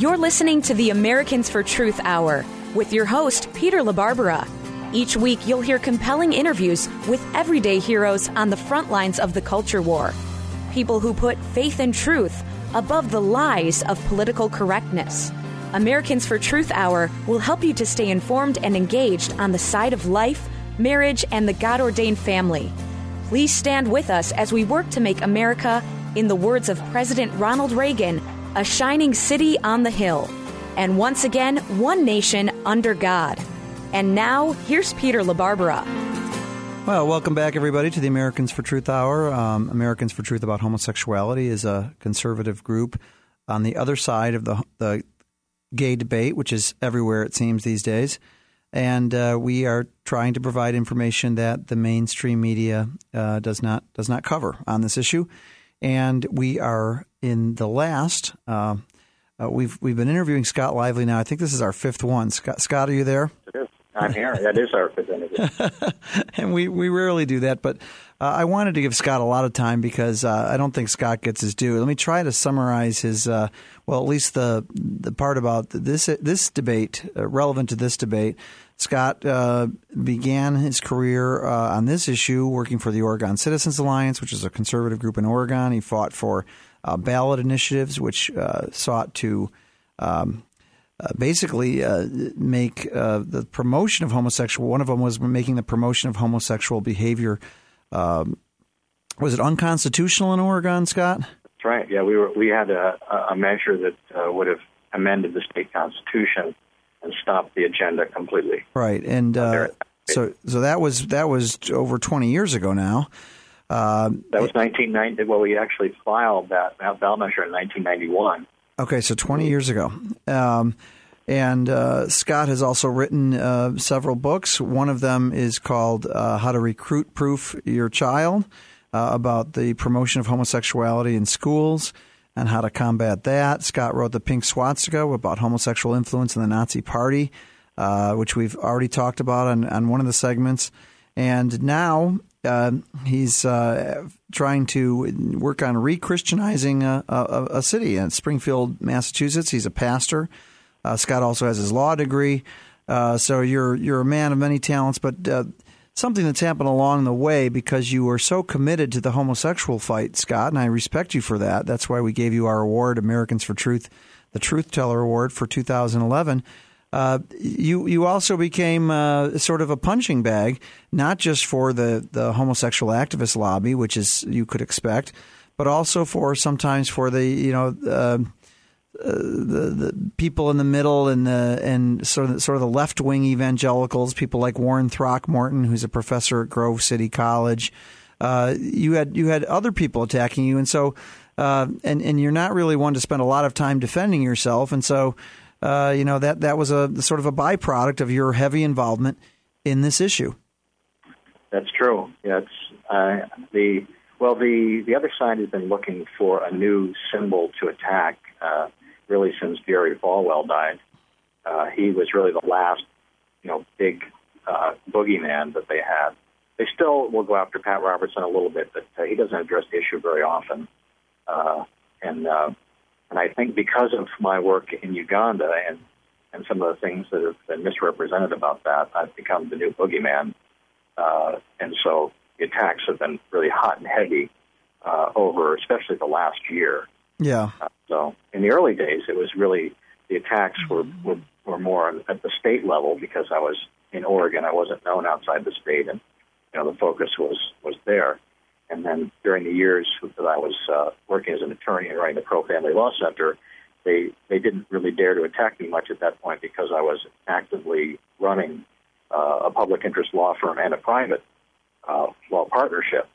You're listening to the Americans for Truth Hour with your host, Peter LaBarbera. Each week, you'll hear compelling interviews with everyday heroes on the front lines of the culture war. People who put faith and truth above the lies of political correctness. Americans for Truth Hour will help you to stay informed and engaged on the side of life, marriage, and the God ordained family. Please stand with us as we work to make America, in the words of President Ronald Reagan, a shining city on the hill. And once again, one nation under God. And now, here's Peter LaBarbera. Well, welcome back, everybody, to the Americans for Truth Hour. Um, Americans for Truth about homosexuality is a conservative group on the other side of the, the gay debate, which is everywhere, it seems, these days. And uh, we are trying to provide information that the mainstream media uh, does not does not cover on this issue. And we are in the last. Uh, uh we've we've been interviewing Scott Lively now. I think this is our fifth one. Scott, Scott are you there? I'm here. That is our fifth interview. and we, we rarely do that, but uh, I wanted to give Scott a lot of time because uh, I don't think Scott gets his due. Let me try to summarize his, uh, well, at least the the part about this this debate uh, relevant to this debate. Scott uh, began his career uh, on this issue working for the Oregon Citizens Alliance, which is a conservative group in Oregon. He fought for ballot initiatives, which sought to um, uh, basically uh, make uh, the promotion of homosexual. One of them was making the promotion of homosexual behavior. Um, was it unconstitutional in Oregon, Scott? That's right. Yeah, we were. We had a, a measure that uh, would have amended the state constitution and stopped the agenda completely. Right, and uh, so so that was that was over twenty years ago now. That was 1990. Well, we actually filed that ballot measure in 1991. Okay, so 20 years ago. Um, and uh, Scott has also written uh, several books. One of them is called uh, How to Recruit Proof Your Child uh, about the promotion of homosexuality in schools and how to combat that. Scott wrote The Pink Swastika about homosexual influence in the Nazi Party, uh, which we've already talked about on, on one of the segments. And now uh, he's uh, trying to work on re-Christianizing a, a, a, city in Springfield, Massachusetts. He's a pastor. Uh, Scott also has his law degree. Uh, so you're you're a man of many talents, but uh, something that's happened along the way because you were so committed to the homosexual fight, Scott, and I respect you for that. That's why we gave you our award, Americans for Truth, the Truth Teller Award for 2011. Uh, you you also became uh, sort of a punching bag, not just for the, the homosexual activist lobby, which is you could expect, but also for sometimes for the you know uh, uh the, the people in the middle and the and sort of sort of the left wing evangelicals, people like Warren Throckmorton, who's a professor at Grove City College. Uh, you had you had other people attacking you, and so. and and you're not really one to spend a lot of time defending yourself, and so uh, you know that that was a sort of a byproduct of your heavy involvement in this issue. That's true. Yeah, uh, the well the the other side has been looking for a new symbol to attack uh, really since Jerry Falwell died. Uh, he was really the last you know big uh, boogeyman that they had. They still will go after Pat Robertson a little bit, but uh, he doesn't address the issue very often. Uh, and uh, and I think because of my work in Uganda and, and some of the things that have been misrepresented about that, I've become the new boogeyman. Uh, and so the attacks have been really hot and heavy uh, over, especially the last year. Yeah. Uh, so in the early days, it was really the attacks were, were were more at the state level because I was in Oregon. I wasn't known outside the state, and you know the focus was was there. And then during the years that I was uh, working as an attorney and running the Pro Family Law Center, they they didn't really dare to attack me much at that point because I was actively running uh, a public interest law firm and a private uh, law partnership.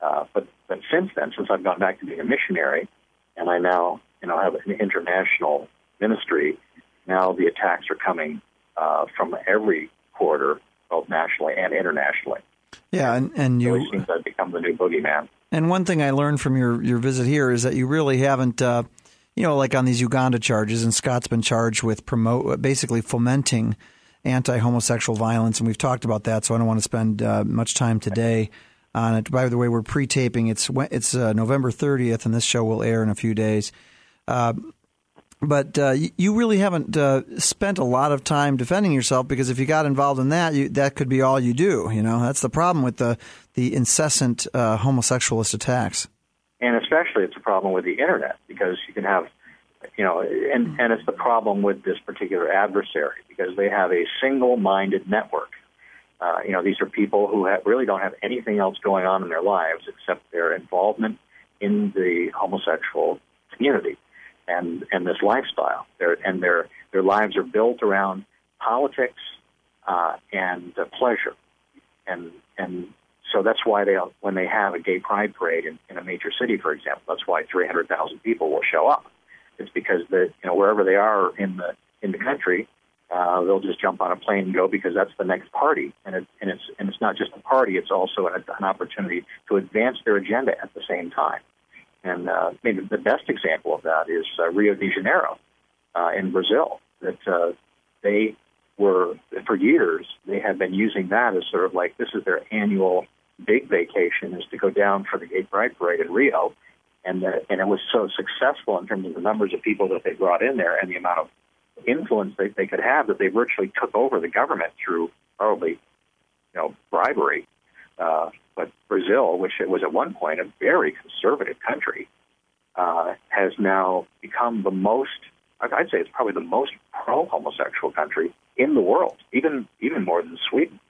Uh, but but since then, since I've gone back to being a missionary, and I now you know have an international ministry, now the attacks are coming uh, from every quarter, both nationally and internationally. Yeah, and, and you really seems I've become the new boogeyman. And one thing I learned from your, your visit here is that you really haven't, uh, you know, like on these Uganda charges, and Scott's been charged with promote basically fomenting anti-homosexual violence, and we've talked about that, so I don't want to spend uh, much time today on it. By the way, we're pre-taping. It's it's uh, November 30th, and this show will air in a few days. But uh, you really haven't uh, spent a lot of time defending yourself because if you got involved in that, you, that could be all you do. You know, that's the problem with the the incessant uh, homosexualist attacks. And especially, it's a problem with the internet because you can have, you know, and and it's the problem with this particular adversary because they have a single-minded network. Uh, you know, these are people who have, really don't have anything else going on in their lives except their involvement in the homosexual community and and this lifestyle. Their and their their lives are built around politics uh, and uh, pleasure, and and so that's why they when they have a gay pride parade in, in a major city, for example, that's why 300,000 people will show up. It's because the you know wherever they are in the in the country, uh, they'll just jump on a plane and go because that's the next party, and it, and it's and it's not just a party; it's also an, an opportunity to advance their agenda at the same time. And uh, maybe the best example of that is uh, Rio de Janeiro uh, in Brazil. That uh, they were for years they have been using that as sort of like this is their annual big vacation is to go down for the Gay Pride Parade in Rio, and the, and it was so successful in terms of the numbers of people that they brought in there and the amount of influence they, they could have that they virtually took over the government through probably you know bribery uh, but Brazil, which it was at one point a very conservative country, uh, has now become the most. I'd say it's probably the most pro-homosexual country in the world, even even more than Sweden.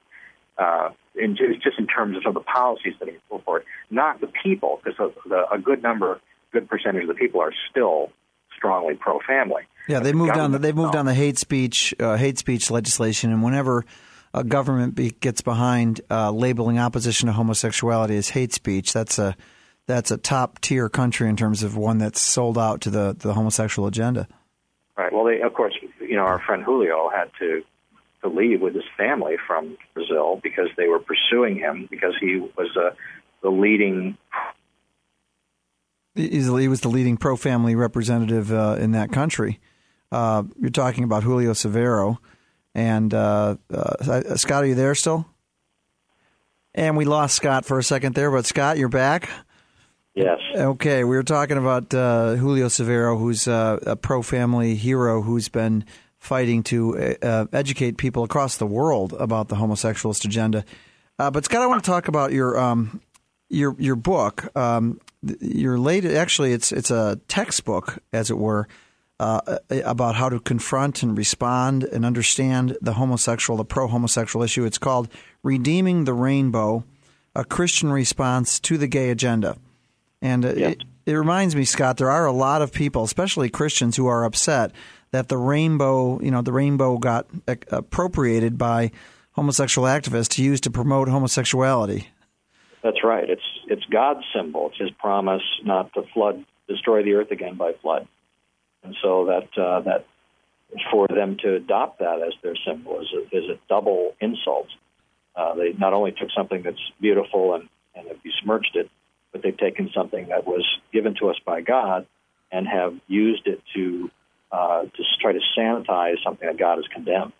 Uh, in just in terms of some of the policies that are put forward, not the people, because a good number, good percentage of the people are still strongly pro-family. Yeah, they moved on. The, they moved on the hate speech uh, hate speech legislation, and whenever a government be, gets behind uh, labeling opposition to homosexuality as hate speech, that's a that's a top tier country in terms of one that's sold out to the the homosexual agenda. Right. Well, they, of course, you know, our friend Julio had to to leave with his family from Brazil because they were pursuing him because he was uh, the leading. He's, he was the leading pro family representative uh, in that country. Uh, you're talking about Julio Severo. And uh, uh, Scott, are you there still? And we lost Scott for a second there, but Scott, you're back. Yes. Okay, we were talking about uh, Julio Severo, who's uh, a pro-family hero who's been fighting to uh, educate people across the world about the homosexualist agenda. Uh, but Scott, I want to talk about your um, your your book. Um, your latest, actually, it's it's a textbook, as it were, uh, about how to confront and respond and understand the homosexual, the pro homosexual issue. It's called Redeeming the Rainbow A Christian Response to the Gay Agenda. And it, it reminds me, Scott, there are a lot of people, especially Christians, who are upset that the rainbow, you know, the rainbow got appropriated by homosexual activists to use to promote homosexuality. That's right. It's it's God's symbol. It's His promise not to flood, destroy the earth again by flood. And so that uh, that for them to adopt that as their symbol is a, is a double insult. Uh, they not only took something that's beautiful and, and have besmirched it, but they've taken something that was given to us by God and have used it to uh, to try to sanitize something that God has condemned.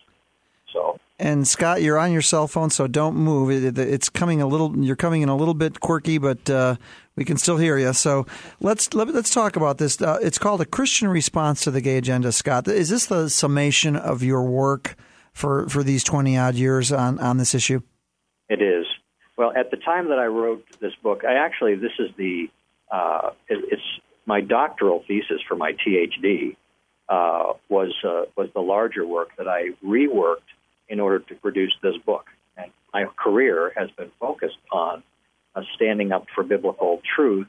So. And Scott, you're on your cell phone, so don't move. It, it's coming a little. You're coming in a little bit quirky, but uh, we can still hear you. So let's let, us let us talk about this. Uh, it's called a Christian response to the gay agenda. Scott, is this the summation of your work for for these twenty odd years on on this issue? It is. Well, at the time that I wrote this book, I actually this is the uh, it, it's my doctoral thesis for my PhD uh, was uh, was the larger work that I reworked in order to produce this book. And my career has been focused on uh, standing up for biblical truth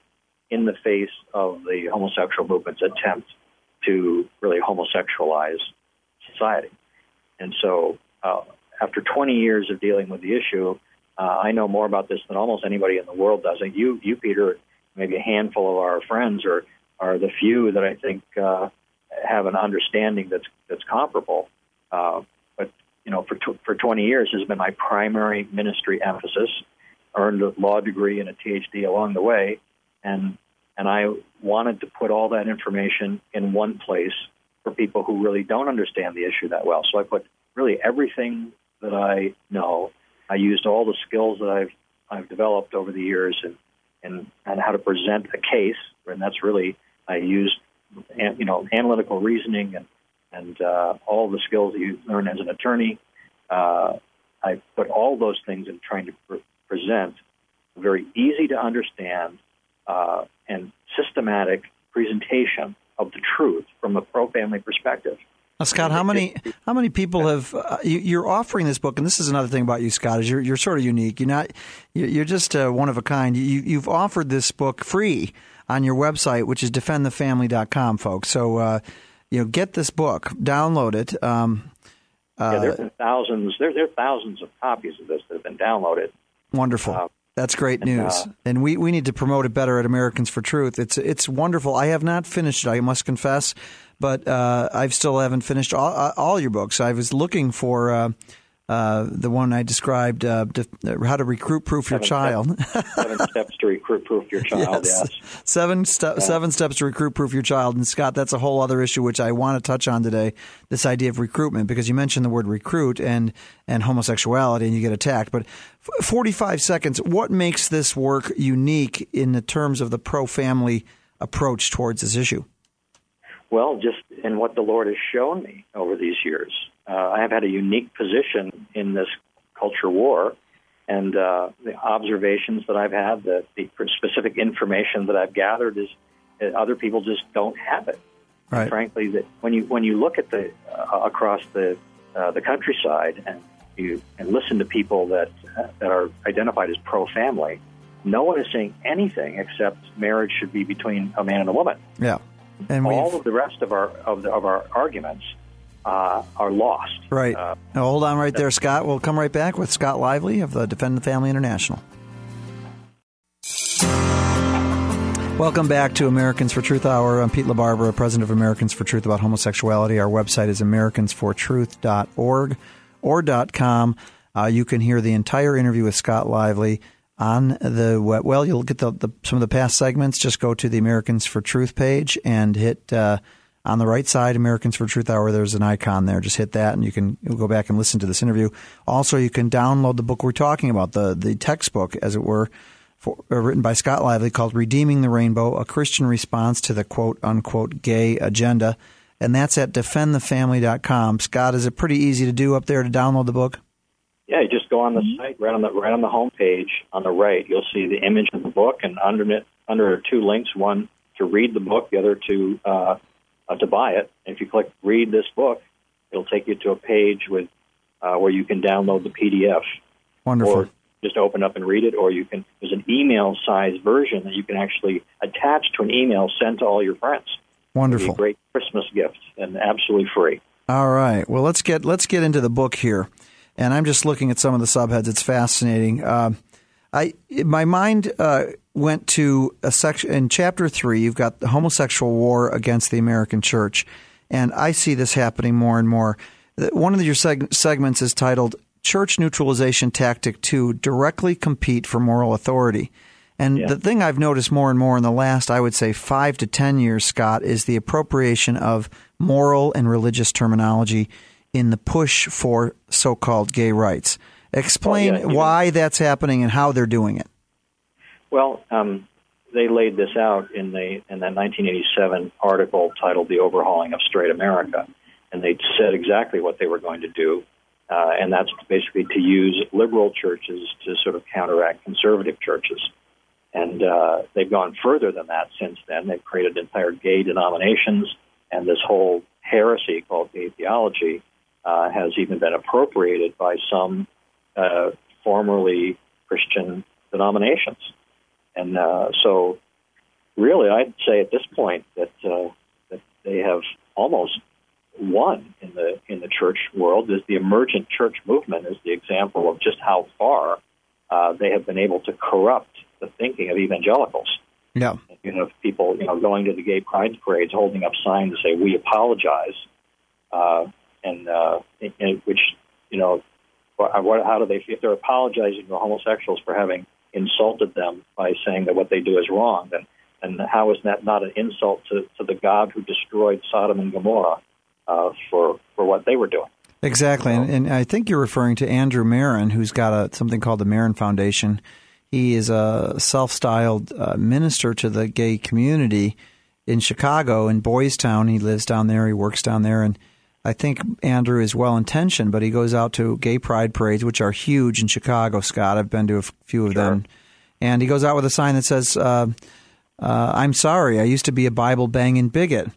in the face of the homosexual movement's attempt to really homosexualize society. And so, uh, after 20 years of dealing with the issue, uh, I know more about this than almost anybody in the world does. And you, you, Peter, maybe a handful of our friends are are the few that I think uh, have an understanding that's that's comparable. Uh, but you know, for t- for 20 years has been my primary ministry emphasis earned a law degree and a PhD along the way, and and I wanted to put all that information in one place for people who really don't understand the issue that well. So I put really everything that I know. I used all the skills that I've I've developed over the years and and and how to present a case, and that's really I used you know, analytical reasoning and and uh, all the skills that you learn as an attorney. Uh, I put all those things in trying to present a very easy to understand uh, and systematic presentation of the truth from a pro-family perspective. Now, Scott, how many how many people have uh, you, are offering this book? And this is another thing about you, Scott, is you're you're sort of unique. You're not you're just uh, one of a kind. You, you've offered this book free on your website, which is defendthefamily.com, folks. So uh, you know, get this book, download it. Um, yeah, there have been thousands. There, there are thousands of copies of this that have been downloaded. Wonderful. Uh, that's great news, and, uh, and, we, we need to promote it better at Americans for Truth. It's it's wonderful. I have not finished it. I must confess, but uh, I still haven't finished all, uh, all your books. I was looking for uh, the one I described, uh, to, uh, how to recruit proof your child. seven steps to recruit proof your child. Yes, yes. seven ste- yeah. seven steps to recruit proof your child. And Scott, that's a whole other issue which I want to touch on today. This idea of recruitment, because you mentioned the word recruit and and homosexuality, and you get attacked. But f- forty five seconds. What makes this work unique in the terms of the pro family approach towards this issue? Well, just in what the Lord has shown me over these years uh, I have had a unique position in this culture war, and uh, the observations that I've had, the, the specific information that I've gathered, is that other people just don't have it. Right. frankly, that when you when you look at the uh, across the uh, the countryside and you and listen to people that uh, that are identified as pro family, no one is saying anything except marriage should be between a man and a woman. Yeah, and all of the rest of our of, the, of our arguments uh, are lost. Right. Uh, now, hold on right there, Scott. We'll come right back with Scott Lively of the Defend the Family International. Welcome back to Americans for Truth Hour. I'm Pete LaBarbera, president of Americans for Truth about homosexuality. Our website is americansfortruth.org or .com. Uh, you can hear the entire interview with Scott Lively on the web. Well, you'll get the, the, some of the past segments. Just go to the Americans for Truth page and hit uh, on the right side, Americans for Truth Hour, there's an icon there. Just hit that, and you can go back and listen to this interview. Also, you can download the book we're talking about, the the textbook, as it were, for, uh, written by Scott Lively, called "Redeeming the Rainbow: A Christian Response to the Quote Unquote Gay Agenda," and that's at defendthefamily.com. Scott, is it pretty easy to do up there to download the book? Yeah, you just go on the site, right on the right on the home page on the right. You'll see the image of the book, and under it, under two links: one to read the book, the other to uh, uh, to buy it. And if you click read this book, it'll take you to a page with uh, where you can download the PDF. Wonderful. Or just open up and read it, or you can. There's an email size version that you can actually attach to an email sent to all your friends. Wonderful. great Christmas gift and absolutely free. All right. Well, let's get let's get into the book here. And I'm just looking at some of the subheads. It's fascinating. Uh, I my mind uh, went to a section in chapter three. You've got the homosexual war against the American church, and I see this happening more and more. One of your seg- segments is titled "Church Neutralization Tactic Two: Directly Compete for Moral Authority." And yeah. the thing I've noticed more and more in the last, I would say, five to ten years, Scott, is the appropriation of moral and religious terminology in the push for so-called gay rights. Oh, Explain well, yeah, why that's happening and how they're doing it. Well, um, they laid this out in the in that 1987 article titled "The Overhauling of Straight America," and they said exactly what they were going to do, uh, and that's basically to use liberal churches to sort of counteract conservative churches. And uh, they've gone further than that since then. They've created entire gay denominations, and this whole heresy called gay theology uh, has even been appropriated by some uh, formerly Christian denominations. And uh, so, really, I'd say at this point that uh, that they have almost won in the in the church world. Is the emergent church movement is the example of just how far uh, they have been able to corrupt the thinking of evangelicals. Yeah, you know, people you know going to the gay pride parades, holding up signs to say "We apologize," uh, and uh, in, which you know what, how do they if they're apologizing to homosexuals for having insulted them by saying that what they do is wrong then and how is that not an insult to, to the God who destroyed Sodom and Gomorrah uh, for for what they were doing? Exactly, and, and, I think you're referring to Andrew Marin, who's got a something called the Marin Foundation. He is a self-styled uh, minister to the gay community, in Chicago in Boys Town. He lives down there. He works down there, and I think Andrew is well intentioned, but he goes out to gay pride parades, which are huge in Chicago. Scott, I've been to a few of Sure. them, and he goes out with a sign that says, uh, uh, "I'm sorry, I used to be a Bible banging bigot."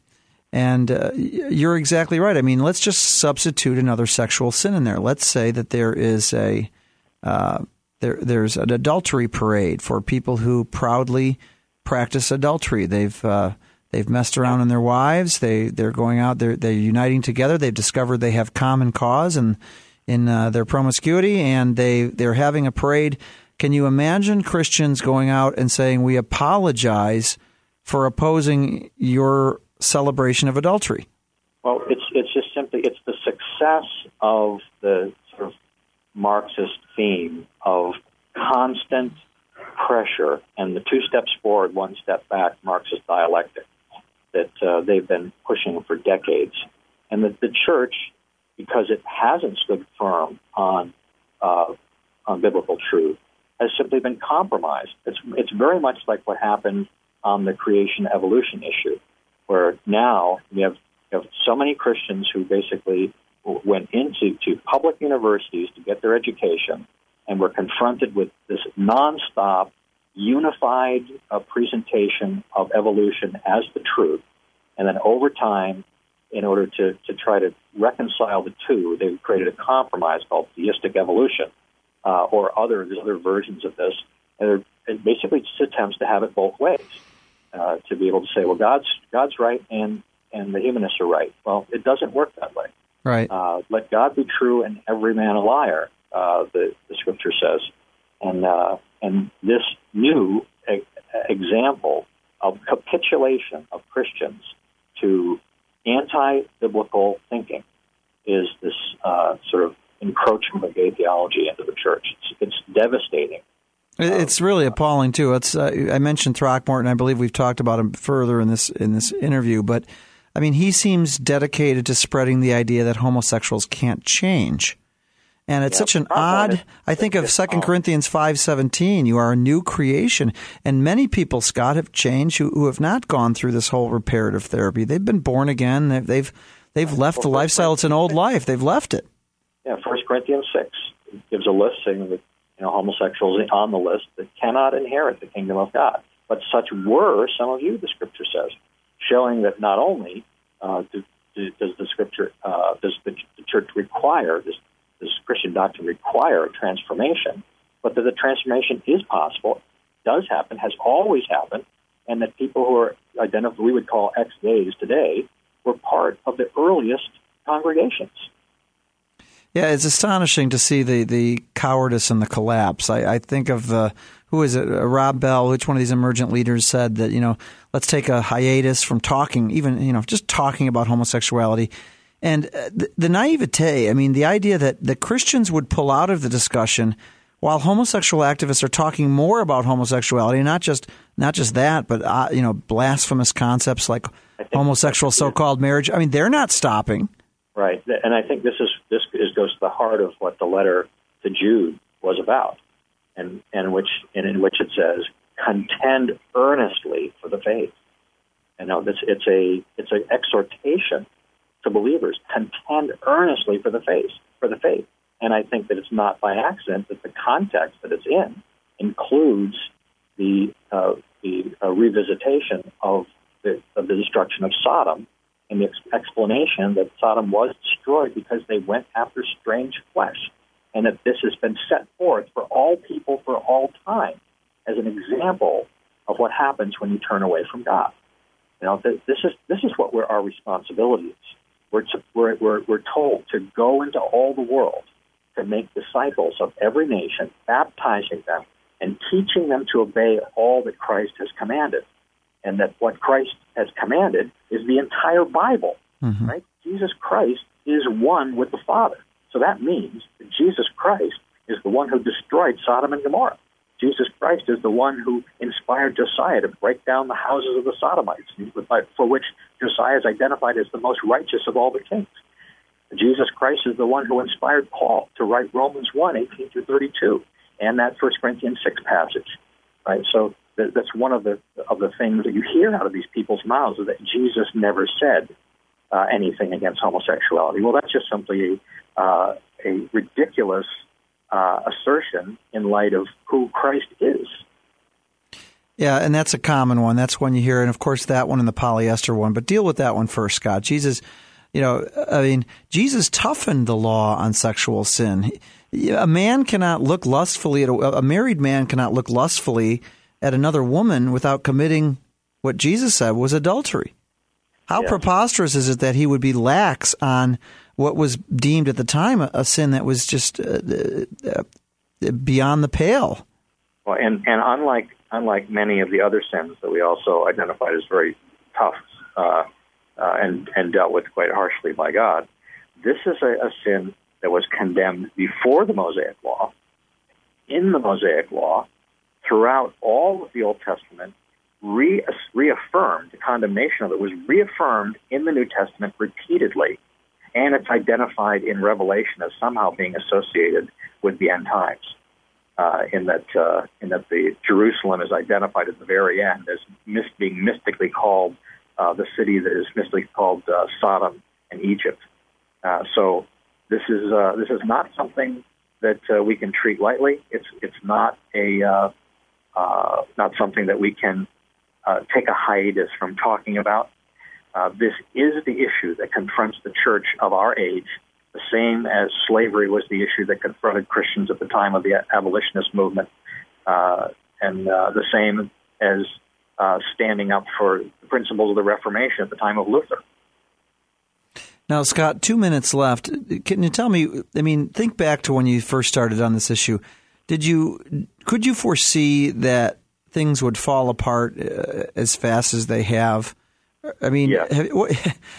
And uh, you're exactly right. I mean, let's just substitute another sexual sin in there. Let's say that there is a uh, there there's an adultery parade for people who proudly practice adultery. They've uh, they've messed around in their wives. They they're going out. They're they're uniting together. They've discovered they have common cause and in uh, their promiscuity, and they they're having a parade. Can you imagine Christians going out and saying we apologize for opposing your celebration of adultery? Well, it's it's just simply it's the success of the sort of Marxist theme of constant pressure and the two steps forward, one step back Marxist dialectic that uh, they've been pushing for decades, and that the church, because it hasn't stood firm on uh, on biblical truth, has simply been compromised. It's it's very much like what happened on the creation evolution issue, where now we have you have so many Christians who basically went into to public universities to get their education and were confronted with this nonstop, unified uh, presentation of evolution as the truth. And then over time, in order to, to try to reconcile the two, they created a compromise called theistic evolution uh, or other, there's other versions of this. And basically just attempts to have it both ways. Uh, to be able to say, well, God's God's right and and the humanists are right. Well, it doesn't work that way. Right. Uh, let God be true and every man a liar. Uh, the the scripture says, and uh, and this new e- example of capitulation of Christians to anti-biblical thinking is this uh, sort of encroachment of gay theology into the church. It's, it's devastating. It's really appalling too. It's uh, I mentioned Throckmorton. I believe we've talked about him further in this in this interview, but I mean he seems dedicated to spreading the idea that homosexuals can't change. And it's Yeah, such an odd. I think of Second. Corinthians five seventeen. You are a new creation, and many people, Scott, have changed who, who have not gone through this whole reparative therapy. They've been born again. They've they've, they've left the lifestyle. It's an old life. They've left it. Yeah, First Corinthians six gives a list saying that you know homosexuals on the list that cannot inherit the kingdom of God. But such were some of you, the Scripture says, showing that not only uh, do, do, does the Scripture uh, does the, the church require this this Christian doctrine require a transformation, but that the transformation is possible, does happen, has always happened, and that people who are identified, we would call ex gays today, were part of the earliest congregations. Yeah, it's astonishing to see the, the cowardice and the collapse. I, I think of the who is it? Uh, Rob Bell, which one of these emergent leaders said that you know let's take a hiatus from talking, even you know just talking about homosexuality. And uh, the, the naivete, I mean, the idea that the Christians would pull out of the discussion while homosexual activists are talking more about homosexuality, not just not just that, but uh, you know, blasphemous concepts like homosexual so-called marriage. I mean, they're not stopping. Right, and I think this is this is, goes to the heart of what the letter to Jude was about, and and which and in which it says, "Contend earnestly for the faith." And now this it's a it's an exhortation to believers: contend earnestly for the faith, for the faith. And I think that it's not by accident that the context that it's in includes the uh, the uh, revisitation of the of the destruction of Sodom and the ex- explanation that Sodom was destroyed because they went after strange flesh, and that this has been set forth for all people for all time as an example of what happens when you turn away from God. You know, th- this is this is what we're, our responsibility is. We're, to, we're, we're, we're told to go into all the world to make disciples of every nation, baptizing them and teaching them to obey all that Christ has commanded and that what Christ has commanded is the entire Bible. Mm-hmm. Right? Jesus Christ is one with the Father. So that means that Jesus Christ is the one who destroyed Sodom and Gomorrah. Jesus Christ is the one who inspired Josiah to break down the houses of the Sodomites, for which Josiah is identified as the most righteous of all the kings. Jesus Christ is the one who inspired Paul to write Romans 1, 18 through 32, and that 1 Corinthians 6 passage. Right? So that's one of the of the things that you hear out of these people's mouths is that Jesus never said uh, anything against homosexuality. Well, that's just simply uh, a ridiculous uh, assertion in light of who Christ is. Yeah, and that's a common one. That's one you hear, and of course that one and the polyester one. But deal with that one first, Scott. Jesus, you know, I mean, Jesus toughened the law on sexual sin. A man cannot look lustfully at a, a married man cannot look lustfully at another woman without committing what Jesus said was adultery. How yes. preposterous is it that he would be lax on what was deemed at the time a, a sin that was just uh, uh, uh beyond the pale? Well, and and unlike unlike many of the other sins that we also identified as very tough uh, uh, and and dealt with quite harshly by God, this is a, a sin that was condemned before the Mosaic Law, in the Mosaic Law, throughout all of the Old Testament, re- reaffirmed, the condemnation of it was reaffirmed in the New Testament repeatedly, and it's identified in Revelation as somehow being associated with the end times uh, in that uh, in that the Jerusalem is identified at the very end as mis- being mystically called uh, the city that is mystically called uh, Sodom and Egypt. Uh, so this is uh, this is not something that we can treat lightly. It's it's not a not something that we can take a hiatus from talking about. This is the issue that confronts the church of our age the same as slavery was the issue that confronted Christians at the time of the abolitionist movement, uh, and uh, the same as uh, standing up for the principles of the Reformation at the time of Luther. Now, Scott, two minutes left. Can you tell me? I mean, think back to when you first started on this issue. Did you could you foresee that things would fall apart uh, as fast as they have? I mean, yeah. have, what,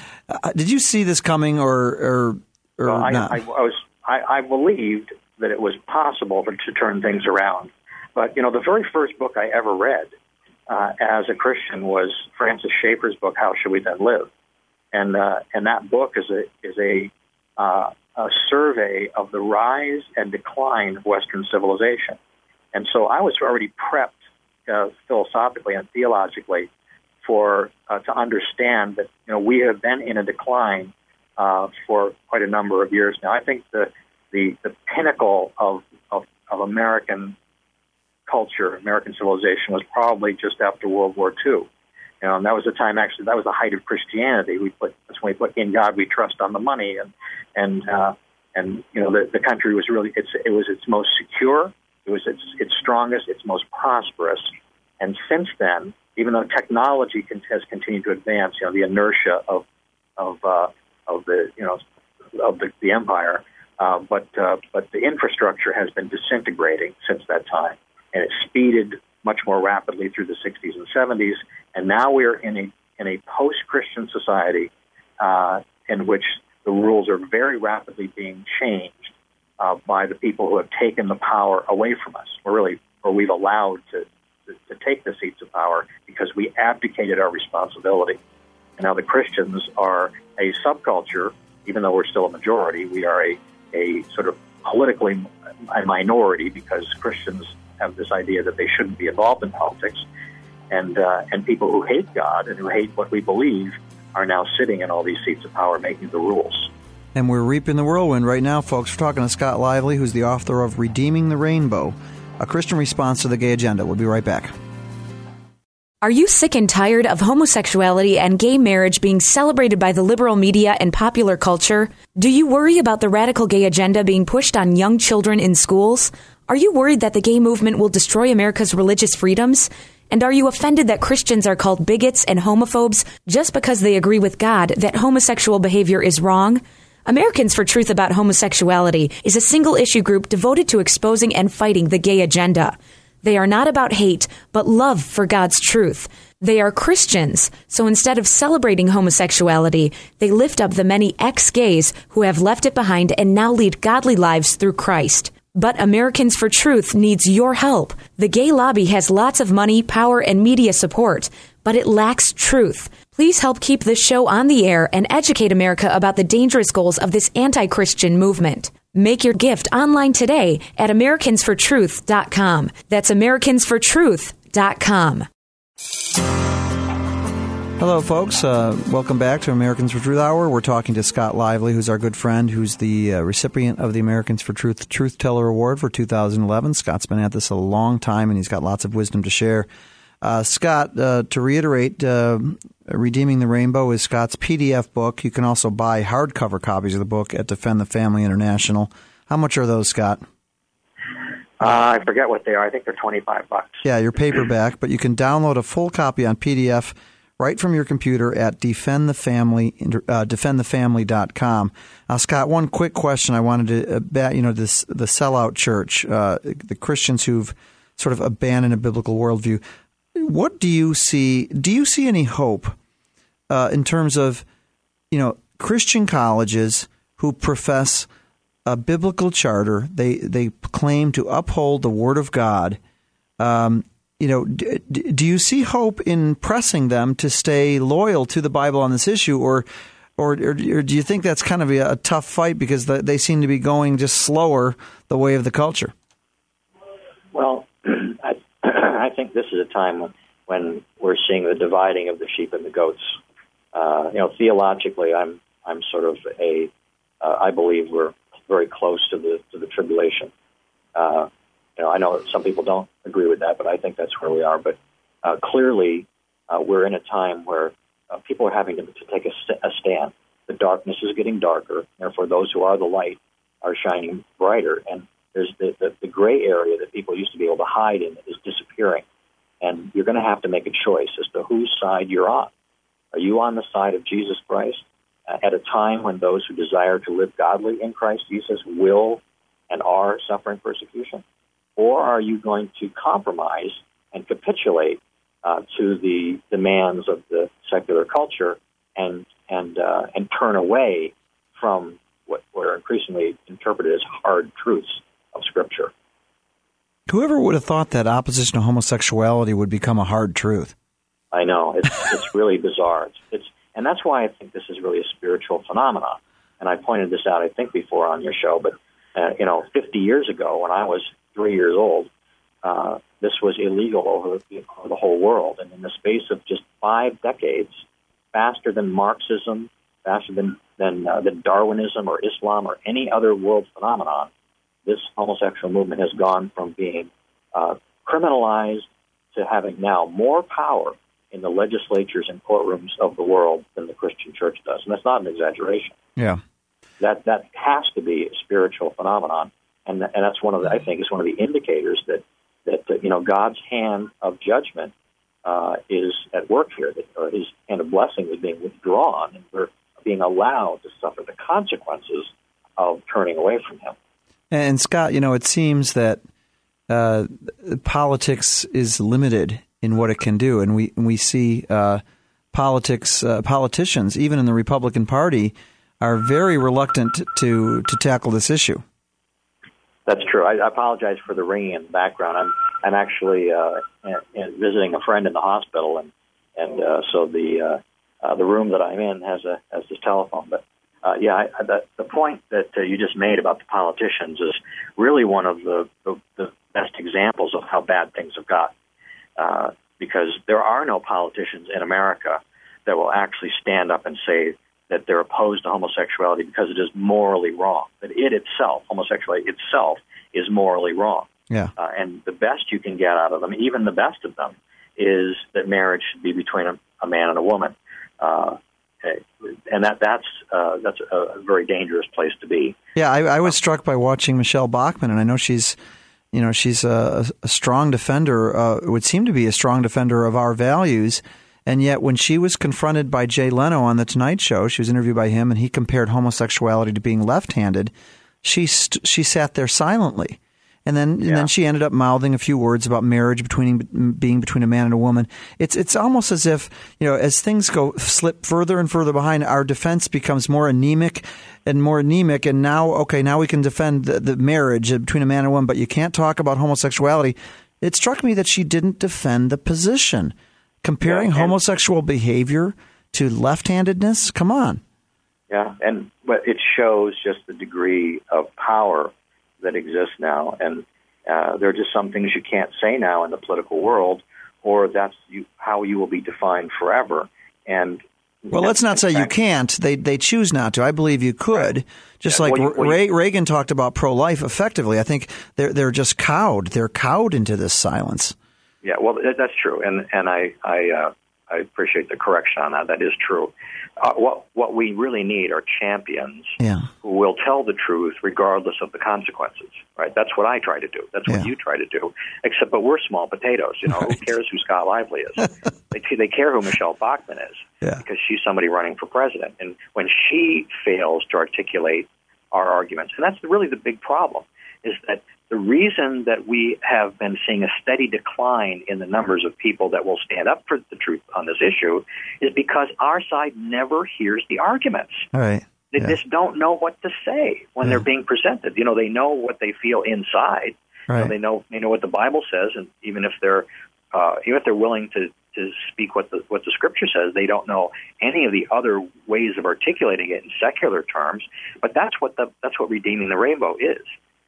did you see this coming, or, or or well, I, not? I, I was I, I believed that it was possible to, to turn things around. But you know, the very first book I ever read uh, as a Christian was Francis Schaeffer's book, "How Should We Then Live," and uh, and that book is a is a uh, a survey of the rise and decline of Western civilization. And so I was already prepped uh, philosophically and theologically for uh, to understand that you know we have been in a decline uh, for quite a number of years now. I think the the, the pinnacle of, of, of American culture, American civilization, was probably just after World War II. You know, and that was the time actually that was the height of Christianity. We put that's when we put in God we trust on the money and and uh, and you know the, the country was really it's it was its most secure, it was its its strongest, its most prosperous. And since then, even though technology has continued to advance, you know the inertia of of uh, of the you know of the, the empire, uh, but uh, but the infrastructure has been disintegrating since that time, and it speeded much more rapidly through the 60s and 70s, and now we're in a in a post-Christian society uh, in which the rules are very rapidly being changed uh, by the people who have taken the power away from us. We're really, or we've allowed to, to, take the seats of power because we abdicated our responsibility. And now the Christians are a subculture, even though we're still a majority, we are a, a sort of politically a minority because Christians have this idea that they shouldn't be involved in politics. And, uh, and people who hate God and who hate what we believe are now sitting in all these seats of power making the rules. And we're reaping the whirlwind right now, folks. We're talking to Scott Lively, who's the author of Redeeming the Rainbow, a Christian response to the gay agenda. We'll be right back. Are you sick and tired of homosexuality and gay marriage being celebrated by the liberal media and popular culture? Do you worry about the radical gay agenda being pushed on young children in schools? Are you worried that the gay movement will destroy America's religious freedoms? And are you offended that Christians are called bigots and homophobes just because they agree with God that homosexual behavior is wrong? Americans for Truth About Homosexuality is a single issue group devoted to exposing and fighting the gay agenda. They are not about hate, but love for God's truth. They are Christians, so instead of celebrating homosexuality, they lift up the many ex gays who have left it behind and now lead godly lives through Christ. But Americans for Truth needs your help. The gay lobby has lots of money, power, and media support, but it lacks truth. Please help keep this show on the air and educate America about the dangerous goals of this anti Christian movement. Make your gift online today at AmericansForTruth.com. That's AmericansForTruth.com. Hello, folks. Uh, welcome back to Americans for Truth Hour. We're talking to Scott Lively, who's our good friend, who's the uh, recipient of the Americans for Truth Truth Teller Award for 2011. Scott's been at this a long time, and he's got lots of wisdom to share. Uh, Scott, uh, to reiterate, uh, Redeeming the Rainbow is Scott's PDF book. You can also buy hardcover copies of the book at Defend the Family International. How much are those, Scott? Uh, I forget what they are. I think they're 25 bucks. Yeah, your paperback, but you can download a full copy on PDF right from your computer at defendthefamily, uh, defendthefamily.com. Now, Scott, one quick question I wanted to, uh, you know, this, the sellout church, uh, the Christians who've sort of abandoned a biblical worldview. What do you see? Do you see any hope uh, in terms of, you know, Christian colleges who profess a biblical charter? They they claim to uphold the Word of God. Um, you know, d- do you see hope in pressing them to stay loyal to the Bible on this issue, or or, or, or do you think that's kind of a, a tough fight because the, they seem to be going just slower the way of the culture? Well, I, I think this is a time when, we're seeing the dividing of the sheep and the goats. Uh, you know, theologically, I'm I'm sort of a uh, I believe we're very close to the to the tribulation. Uh, you know, I know some people don't agree with that, but I think that's where we are. But uh, clearly, uh, we're in a time where uh, people are having to, to take a, st- a stand. The darkness is getting darker. Therefore, those who are the light are shining brighter. And there's the, the, the gray area that people used to be able to hide in is disappearing. And you're going to have to make a choice as to whose side you're on. Are you on the side of Jesus Christ uh, at a time when those who desire to live godly in Christ Jesus will and are suffering persecution? or are you going to compromise and capitulate uh, to the demands of the secular culture and and uh, and turn away from what, what are increasingly interpreted as hard truths of Scripture? Whoever would have thought that opposition to homosexuality would become a hard truth? I know it's it's really bizarre. It's, it's and that's why I think this is really a spiritual phenomenon. And I pointed this out, I think, before on your show. But uh, you know, 50 years ago, when I was three years old, uh, this was illegal over the, over the whole world. And in the space of just five decades, faster than Marxism, faster than than, uh, than Darwinism or Islam or any other world phenomenon, this homosexual movement has gone from being uh, criminalized to having now more power in the legislatures and courtrooms of the world than the Christian church does. And that's not an exaggeration. Yeah. That that has to be a spiritual phenomenon and and that's one of the, I think is one of the indicators that that uh, you know God's hand of judgment uh, is at work here. That or His hand of blessing is being withdrawn, and we're being allowed to suffer the consequences of turning away from Him. And Scott, you know, it seems that uh, politics is limited in what it can do, and we we see uh, politics uh, politicians, even in the Republican Party, are very reluctant to to tackle this issue. That's true. I, I apologize for the ringing in the background. I'm I'm actually uh, visiting a friend in the hospital, and and uh, so the uh, the room that I'm in has a has this telephone. But uh, yeah, I, the, the point that uh, you just made about the politicians is really one of the, the, the best examples of how bad things have got. Uh, because there are no politicians in America that will actually stand up and say that they're opposed to homosexuality because it is morally wrong. That it itself, homosexuality itself, is morally wrong. Yeah. Uh, and the best you can get out of them, even the best of them, is that marriage should be between a, a man and a woman. Uh, and that that's uh, that's a very dangerous place to be. Yeah, I, I was struck by watching Michele Bachmann, and I know she's, you know, she's a, a strong defender. Uh, would seem to be a strong defender of our values and yet, when she was confronted by Jay Leno on The Tonight Show, she was interviewed by him, and he compared homosexuality to being left handed. She, st- she sat there silently. And then, yeah. and then she ended up mouthing a few words about marriage between being between a man and a woman. It's it's almost as if you know, as things go slip further and further behind, our defense becomes more anemic and more anemic. And now, okay, now we can defend the, the marriage between a man and a woman, but you can't talk about homosexuality. It struck me that she didn't defend the position. Comparing yeah, homosexual behavior to left-handedness? Come on. Yeah, and but it shows just the degree of power that exists now, and uh, there are just some things you can't say now in the political world or that's you, how you will be defined forever. And well, let's not say you can't. They they choose not to. I believe you could. Right. Just yeah, like well, Reagan talked about pro life effectively. I think they're they're just cowed. They're cowed into this silence. Yeah, well, that's true, and and I I uh, I appreciate the correction on that. That is true. Uh, what what we really need are champions yeah. who will tell the truth regardless of the consequences. Right? That's what I try to do. That's what yeah. you try to do. Except, but we're small potatoes. You know, right. who cares who Scott Lively is? they they care who Michele Bachmann is yeah. because she's somebody running for president. And when she fails to articulate our arguments, and that's really the big problem, is that the reason that we have been seeing a steady decline in the numbers of people that will stand up for the truth on this issue is because our side never hears the arguments. All right. They yeah. just don't know what to say when yeah. they're being presented. You know, they know what they feel inside. Right. You know, they know they know what the Bible says, and even if they're uh, even if they're willing to to speak what the what the Scripture says, they don't know any of the other ways of articulating it in secular terms. But that's what the that's what redeeming the rainbow is.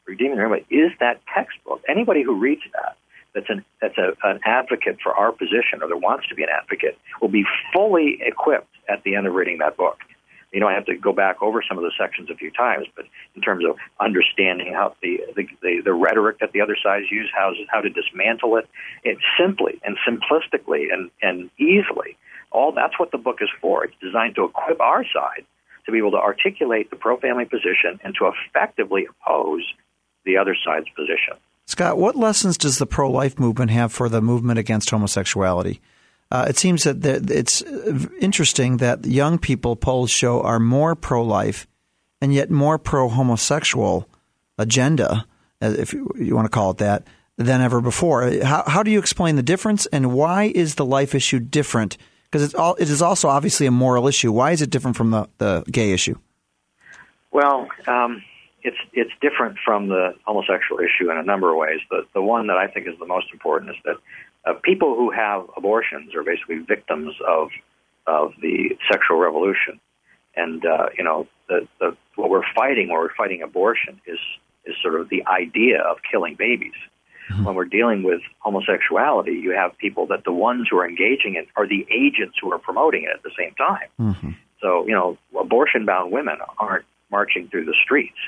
Redeeming is that textbook. Anybody who reads that, that's an that's a, an advocate for our position or that wants to be an advocate, will be fully equipped at the end of reading that book. You know, I have to go back over some of the sections a few times, but in terms of understanding how the the, the, the rhetoric that the other sides use, how how to dismantle it, it simply and simplistically and and easily. All that's what the book is for. It's designed to equip our side to be able to articulate the pro family position and to effectively oppose the other side's position. Scott, what lessons does the pro life movement have for the movement against homosexuality? Uh, it seems that it's interesting that young people polls show are more pro life and yet more pro homosexual agenda, uh, if you want to call it that, than ever before. How, how do you explain the difference and why is the life issue different? Because it's all, it is also obviously a moral issue. Why is it different from the, the gay issue? Well, um, it's it's different from the homosexual issue in a number of ways. The the one that I think is the most important is that uh, people who have abortions are basically victims of of the sexual revolution, and uh, you know the, the what we're fighting, when we're fighting abortion, is is sort of the idea of killing babies. Mm-hmm. When we're dealing with homosexuality, you have people that the ones who are engaging it are the agents who are promoting it at the same time. Mm-hmm. So you know, abortion bound women aren't marching through the streets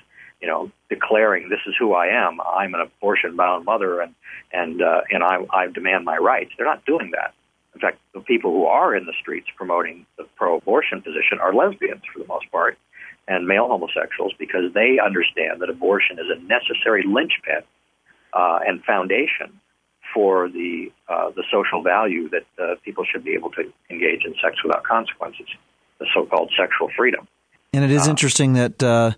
you know, declaring this is who I am. I'm an abortion-bound mother, and and uh, and I, I demand my rights. They're not doing that. In fact, the people who are in the streets promoting the pro-abortion position are lesbians for the most part, and male homosexuals because they understand that abortion is a necessary linchpin uh, and foundation for the uh, the social value that uh, people should be able to engage in sex without consequences, the so-called sexual freedom. And it is uh, interesting that uh,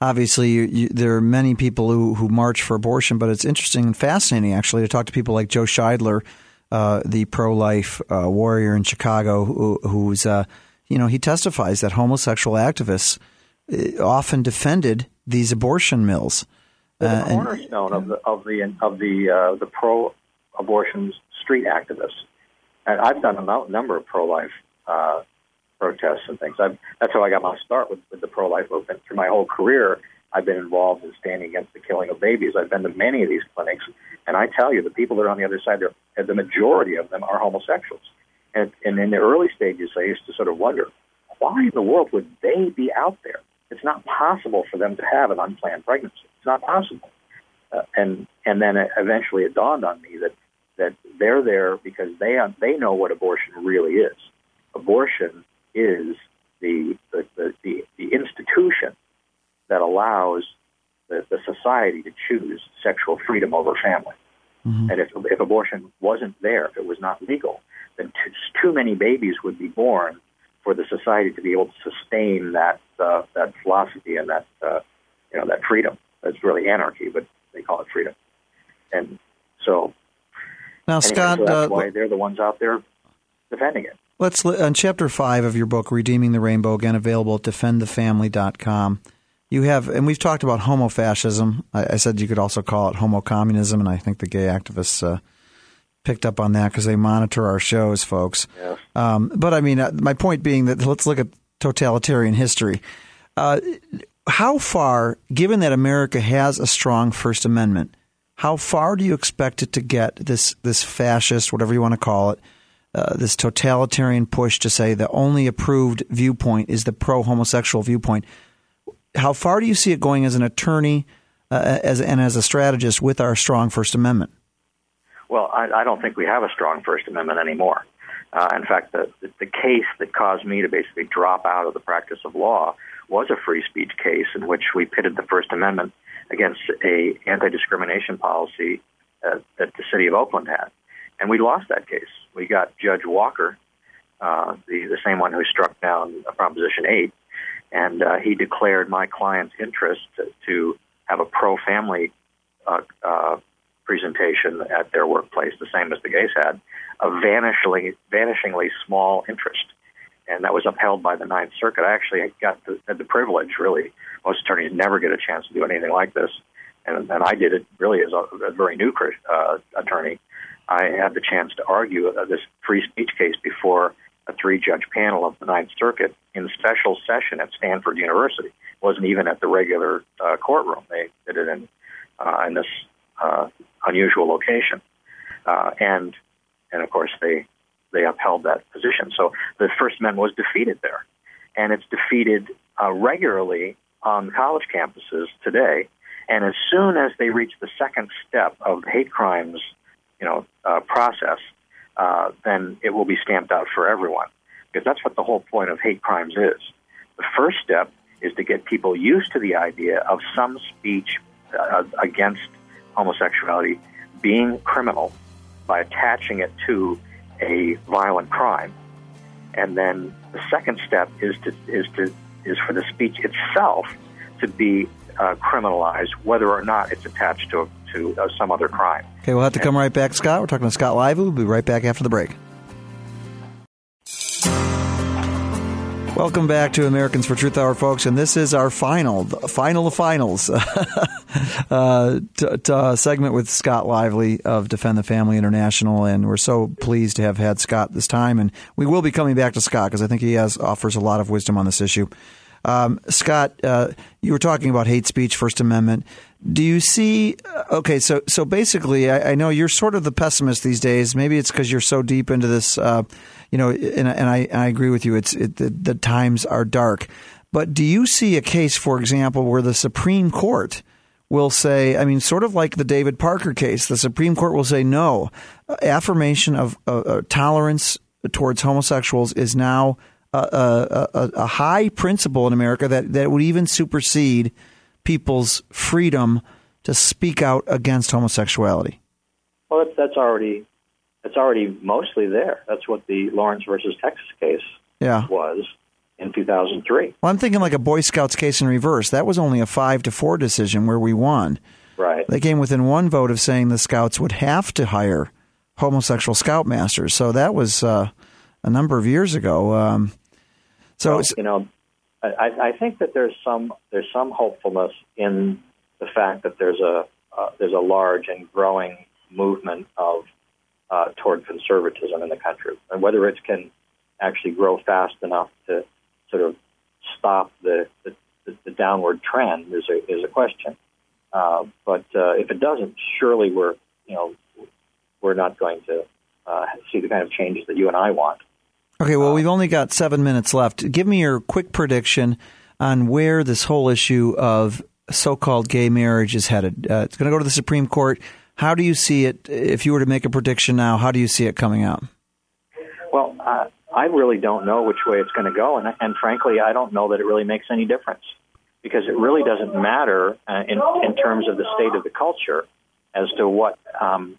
obviously you, you, there are many people who, who march for abortion, but it's interesting and fascinating actually to talk to people like Joe Scheidler, uh, the pro-life uh, warrior in Chicago, who, who's uh, you know he testifies that homosexual activists uh, often defended these abortion mills. the uh, cornerstone and, of the of the of the uh, the pro-abortion street activists, and I've done a number of pro-life protests and things. I've, that's how I got my start with, with the pro life movement. Through my whole career, I've been involved in standing against the killing of babies. I've been to many of these clinics, and I tell you, the people that are on the other side, the majority of them are homosexuals. And, and in the early stages, I used to sort of wonder, why in the world would they be out there? It's not possible for them to have an unplanned pregnancy. It's not possible. Uh, and and then eventually it dawned on me that that they're there because they they know what abortion really is. Abortion is the, the, the, the, institution that allows the, the society to choose sexual freedom over family. Mm-hmm. And if, if abortion wasn't there, if it was not legal, then t- too many babies would be born for the society to be able to sustain that uh, that philosophy and that uh, you know that freedom. It's really anarchy, but they call it freedom. And so, now anyway, Scott, so that's uh, why they're the ones out there defending it. Let's on chapter five of your book, Redeeming the Rainbow, again available at defendthefamily.com. You have, and we've talked about homofascism. I, I said you could also call it homocommunism, and I think the gay activists uh, picked up on that because they monitor our shows, folks. Yeah. Um, but I mean, uh, my point being that let's look at totalitarian history. Uh, how far, given that America has a strong First Amendment, How far do you expect it to get? This this fascist, whatever you want to call it, uh, this totalitarian push to say the only approved viewpoint is the pro homosexual viewpoint. How far do you see it going as an attorney, uh, as and as a strategist with our strong First Amendment? Well, I, I don't think we have a strong First Amendment anymore. Uh, in fact, the, the case that caused me to basically drop out of the practice of law was a free speech case in which we pitted the First Amendment against a anti-discrimination policy uh, that the city of Oakland had, and we lost that case. We got Judge Walker, uh, the the same one who struck down Proposition Eight, and uh, he declared my client's interest to, to have a pro-family uh, uh, presentation at their workplace, the same as the gays had, a vanishingly, vanishingly small interest. And that was upheld by the Ninth Circuit. I actually got the, had the privilege, really. Most attorneys never get a chance to do anything like this. And, and I did it really as a, a very new uh, attorney. I had the chance to argue uh, this free speech case before a three judge panel of the Ninth Circuit in special session at Stanford University. It wasn't even at the regular uh, courtroom. They did it in, uh, in this uh, unusual location. Uh, and and of course they they upheld that position. So the First Amendment was defeated there, and it's defeated uh, regularly on college campuses today. And as soon as they reach the second step of hate crimes, you know, uh, process, uh, then it will be stamped out for everyone, because that's what the whole point of hate crimes is. The first step is to get people used to the idea of some speech uh, against homosexuality being criminal by attaching it to a violent crime. And then the second step is to is to is for the speech itself to be uh, criminalized, whether or not it's attached to to uh, some other crime. Okay, we'll have to come right back, Scott. We're talking to Scott Lively. We'll be right back after the break. Welcome back to Americans for Truth Hour, folks, and this is our final, final of finals uh, t- t- uh, segment with Scott Lively of Defend the Family International, and we're so pleased to have had Scott this time, and we will be coming back to Scott because I think he has offers a lot of wisdom on this issue. Um, Scott, uh, you were talking about hate speech, First Amendment. Do you see? Uh, okay, so so basically, I, I know you're sort of the pessimist these days. Maybe it's because you're so deep into this uh, you know, and, and I, I agree with you. It's it, the, the times are dark. But do you see a case, for example, where the Supreme Court will say, I mean, sort of like the David Parker case, the Supreme Court will say no. Affirmation of uh, uh, tolerance towards homosexuals is now a, a, a, high principle in America that, that would even supersede people's freedom to speak out against homosexuality. Well, that's, that's already it's already mostly there. That's what the Lawrence versus Texas case yeah. was in 2003. Well, I'm thinking like a Boy Scouts case in reverse. That was only a five to four decision where we won. Right. They came within one vote of saying the Scouts would have to hire homosexual scoutmasters. So that was uh, a number of years ago. Um, so well, you know, I, I think that there's some there's some hopefulness in the fact that there's a uh, there's a large and growing movement of uh, toward conservatism in the country, and whether it can actually grow fast enough to sort of stop the the, the downward trend is a is a question. Uh, but uh, if it doesn't, surely we're you know we're not going to uh, see the kind of changes that you and I want. Okay, well, we've only got seven minutes left. Give me your quick prediction on where this whole issue of so-called gay marriage is headed. Uh, it's going to go to the Supreme Court. How do you see it? If you were to make a prediction now, how do you see it coming out? Well, uh, I really don't know which way it's going to go, and, and frankly, I don't know that it really makes any difference because it really doesn't matter uh, in in terms of the state of the culture as to what um,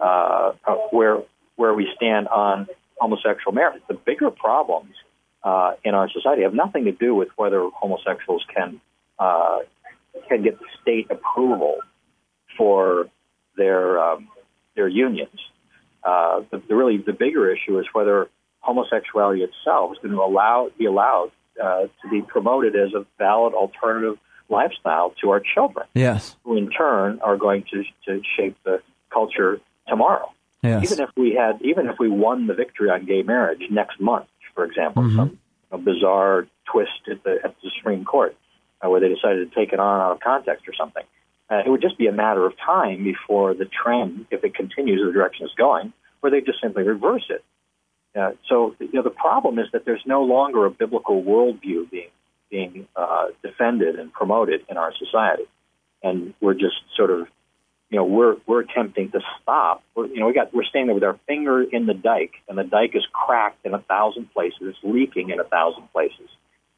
uh, uh where where we stand on homosexual marriage. The bigger problems uh, in our society have nothing to do with whether homosexuals can uh, can get state approval for their um, their unions. Uh, the, the, really the bigger issue is whether homosexuality itself is going to allow be allowed uh, to be promoted as a valid alternative lifestyle to our children. Yes, who in turn are going to to shape the culture tomorrow. Yes. Even if we had, even if we won the victory on gay marriage next month, for example, mm-hmm. some a bizarre twist at the at the Supreme Court uh, where they decided to take it on out of context or something Uh, it would just be a matter of time before the trend, if it continues the direction it's going, where they just simply reverse it. Uh, so you know, the problem is that there's no longer a biblical worldview being being uh, defended and promoted in our society, and we're just sort of, you know, we're we're attempting to stop. We're, you know, we got we're standing there with our finger in the dike, and the dike is cracked in a thousand places. It's leaking in a thousand places,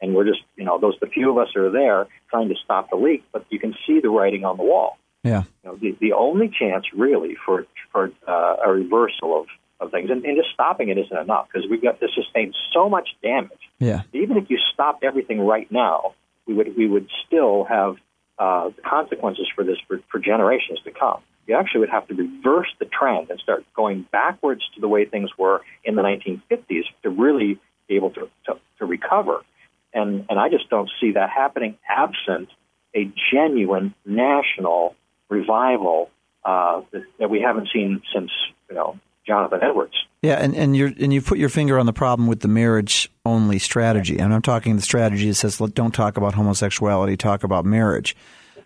and we're just, you know, those the few of us are there trying to stop the leak, but you can see the writing on the wall. Yeah. You know, the the only chance really for for uh, a reversal of of things, and, and just stopping it isn't enough because we've got to sustain so much damage. Yeah. Even if you stopped everything right now, we would we would still have uh, consequences for this for, for generations to come. You actually would have to reverse the trend and start going backwards to the way things were in the 1950s to really be able to, to, to recover. And and I just don't see that happening absent a genuine national revival uh, that, that we haven't seen since you know Jonathan Edwards. Yeah, and, and you and you put your finger on the problem with the marriage only strategy. And I'm talking the strategy that says don't talk about homosexuality, talk about marriage.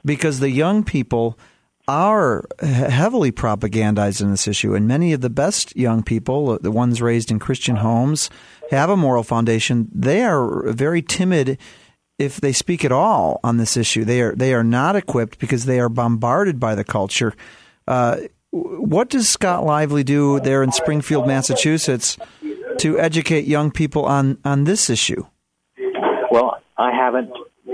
Because the young people are heavily propagandized in this issue, and many of the best young people, the ones raised in Christian homes, have a moral foundation. They are very timid if they speak at all on this issue. They are they are not equipped because they are bombarded by the culture. Uh, what does Scott Lively do there in Springfield, Massachusetts, to educate young people on on this issue? Well, I haven't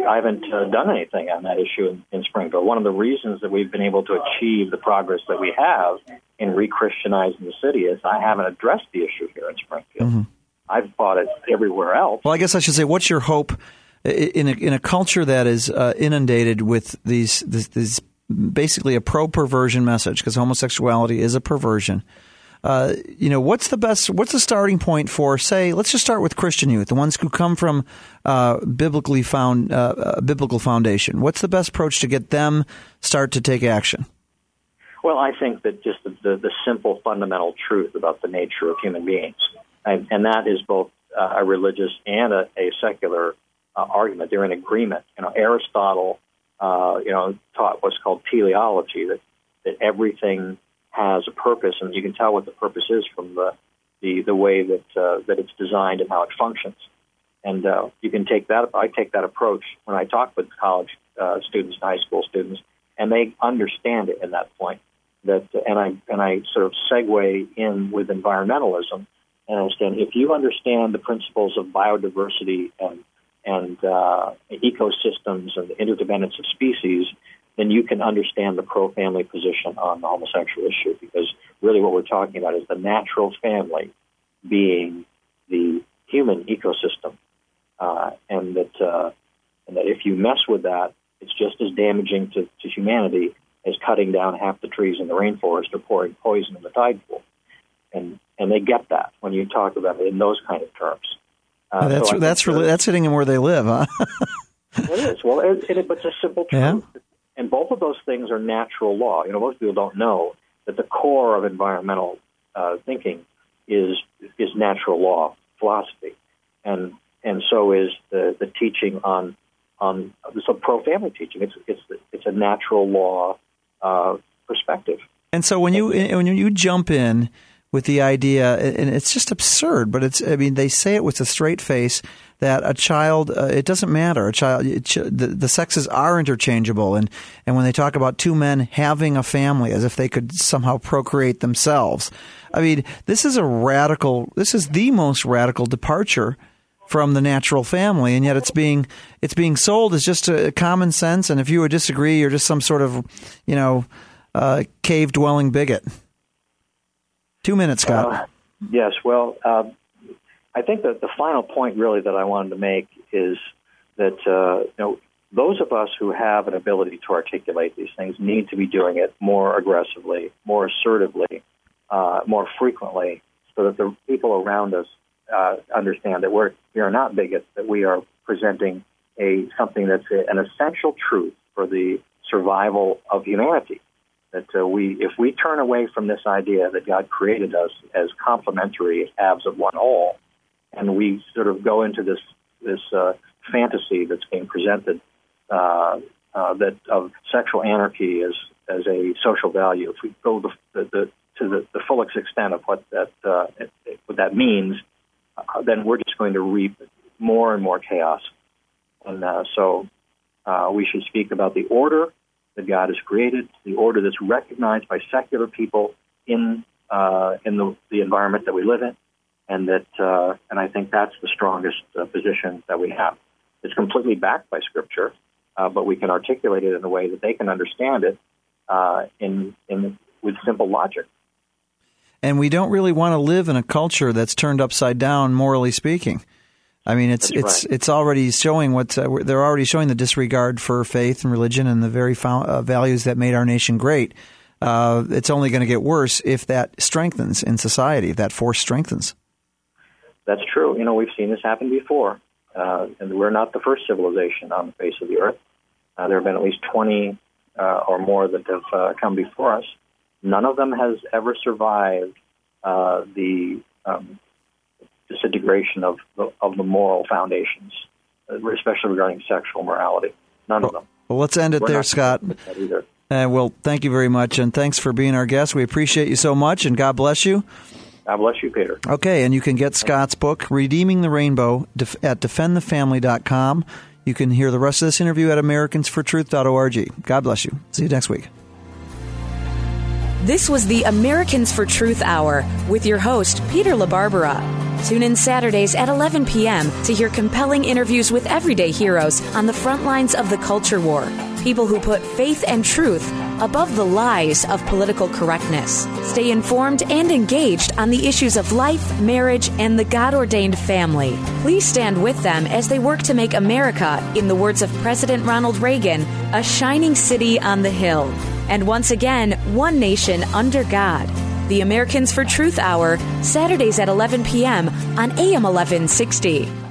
I haven't uh, done anything on that issue in, in Springfield. One of the reasons that we've been able to achieve the progress that we have in re-Christianizing the city is I haven't addressed the issue here in Springfield. Mm-hmm. I've fought it everywhere else. Well, I guess I should say, what's your hope in a, in a culture that is uh, inundated with these, these, these basically a pro perversion message because homosexuality is a perversion. Uh, you know, what's the best? What's the starting point for, say, let's just start with Christian youth, the ones who come from uh, biblically found uh, biblical foundation. What's the best approach to get them start to take action? Well, I think that just the, the, the simple fundamental truth about the nature of human beings, and, and that is both uh, a religious and a, a secular uh, argument. They're in agreement. You know, Aristotle uh, you know, taught what's called teleology, that, that everything has a purpose, and you can tell what the purpose is from the, the, the way that, uh, that it's designed and how it functions. And uh, you can take that, I take that approach when I talk with college uh, students and high school students, and they understand it in that point. That, and I, and I sort of segue in with environmentalism and understand if you understand the principles of biodiversity and and uh, ecosystems and the interdependence of species, then you can understand the pro family position on the homosexual issue because really what we're talking about is the natural family being the human ecosystem. Uh, and that uh, and that if you mess with that, it's just as damaging to, to humanity as cutting down half the trees in the rainforest or pouring poison in the tide pool. And and they get that when you talk about it in those kind of terms. Uh, that's so that's really that's hitting them where they live, huh? it is. Well, it, it, it's a simple truth, yeah. and both of those things are natural law. You know, most people don't know that the core of environmental uh, thinking is is natural law philosophy, and and so is the the teaching on on so pro family teaching. It's it's it's a natural law uh, perspective. And so when you when you jump in with the idea, and it's just absurd, but it's, I mean, they say it with a straight face that a child, uh, it doesn't matter. A child, it, the, the sexes are interchangeable. And, and when they talk about two men having a family as if they could somehow procreate themselves, I mean, this is a radical, this is the most radical departure from the natural family, and yet it's being it's being sold as just a common sense. And if you would disagree, you're just some sort of, you know, uh, cave dwelling bigot. Two minutes, Scott. Uh, yes. Well, uh, I think that the final point really that I wanted to make is that uh, you know those of us who have an ability to articulate these things need to be doing it more aggressively, more assertively, uh, more frequently, so that the people around us uh, understand that we're we are not bigots, that we are presenting a something that's a, an essential truth for the survival of humanity that uh, we, if we turn away from this idea that God created us as complementary halves of one whole, and we sort of go into this this uh, fantasy that's being presented uh, uh, that of sexual anarchy as as a social value. If we go the, the, the, to the, the fullest extent of what that uh, what that means, uh, then we're just going to reap more and more chaos. And so uh, we should speak about the order that God has created, the order that's recognized by secular people in uh, in the, the environment that we live in, and that uh, and I think that's the strongest uh, position that we have. It's completely backed by Scripture, uh, but we can articulate it in a way that they can understand it uh, in in with simple logic. And we don't really want to live in a culture that's turned upside down, morally speaking. I mean, it's That's it's right. it's already showing what uh, they're already showing the disregard for faith and religion and the very fo- uh, values that made our nation great. Uh, it's only going to get worse if that strengthens in society. If that force strengthens. That's true. You know, we've seen this happen before, uh, and we're not the first civilization on the face of the earth. Uh, there have been at least 20 uh, or more that have uh, come before us. None of them has ever survived uh, the um, disintegration of the, of the moral foundations, uh, especially regarding sexual morality. None of them. Well, let's end it We're there, Scott. either. Uh, well, thank you very much, and thanks for being our guest. We appreciate you so much, and God bless you. God bless you, Peter. Okay, and you can get Scott's book, Redeeming the Rainbow, at defendthefamily.com. You can hear the rest of this interview at americansfortruth.org. God bless you. See you next week. This was the Americans for Truth Hour with your host, Peter LaBarbera. Tune in Saturdays at 11 p.m. to hear compelling interviews with everyday heroes on the front lines of the culture war. People who put faith and truth above the lies of political correctness. Stay informed and engaged on the issues of life, marriage, and the God ordained family. Please stand with them as they work to make America, in the words of President Ronald Reagan, a shining city on the hill. And once again, one nation under God. The Americans for Truth Hour, Saturdays at 11 p.m. on AM 1160.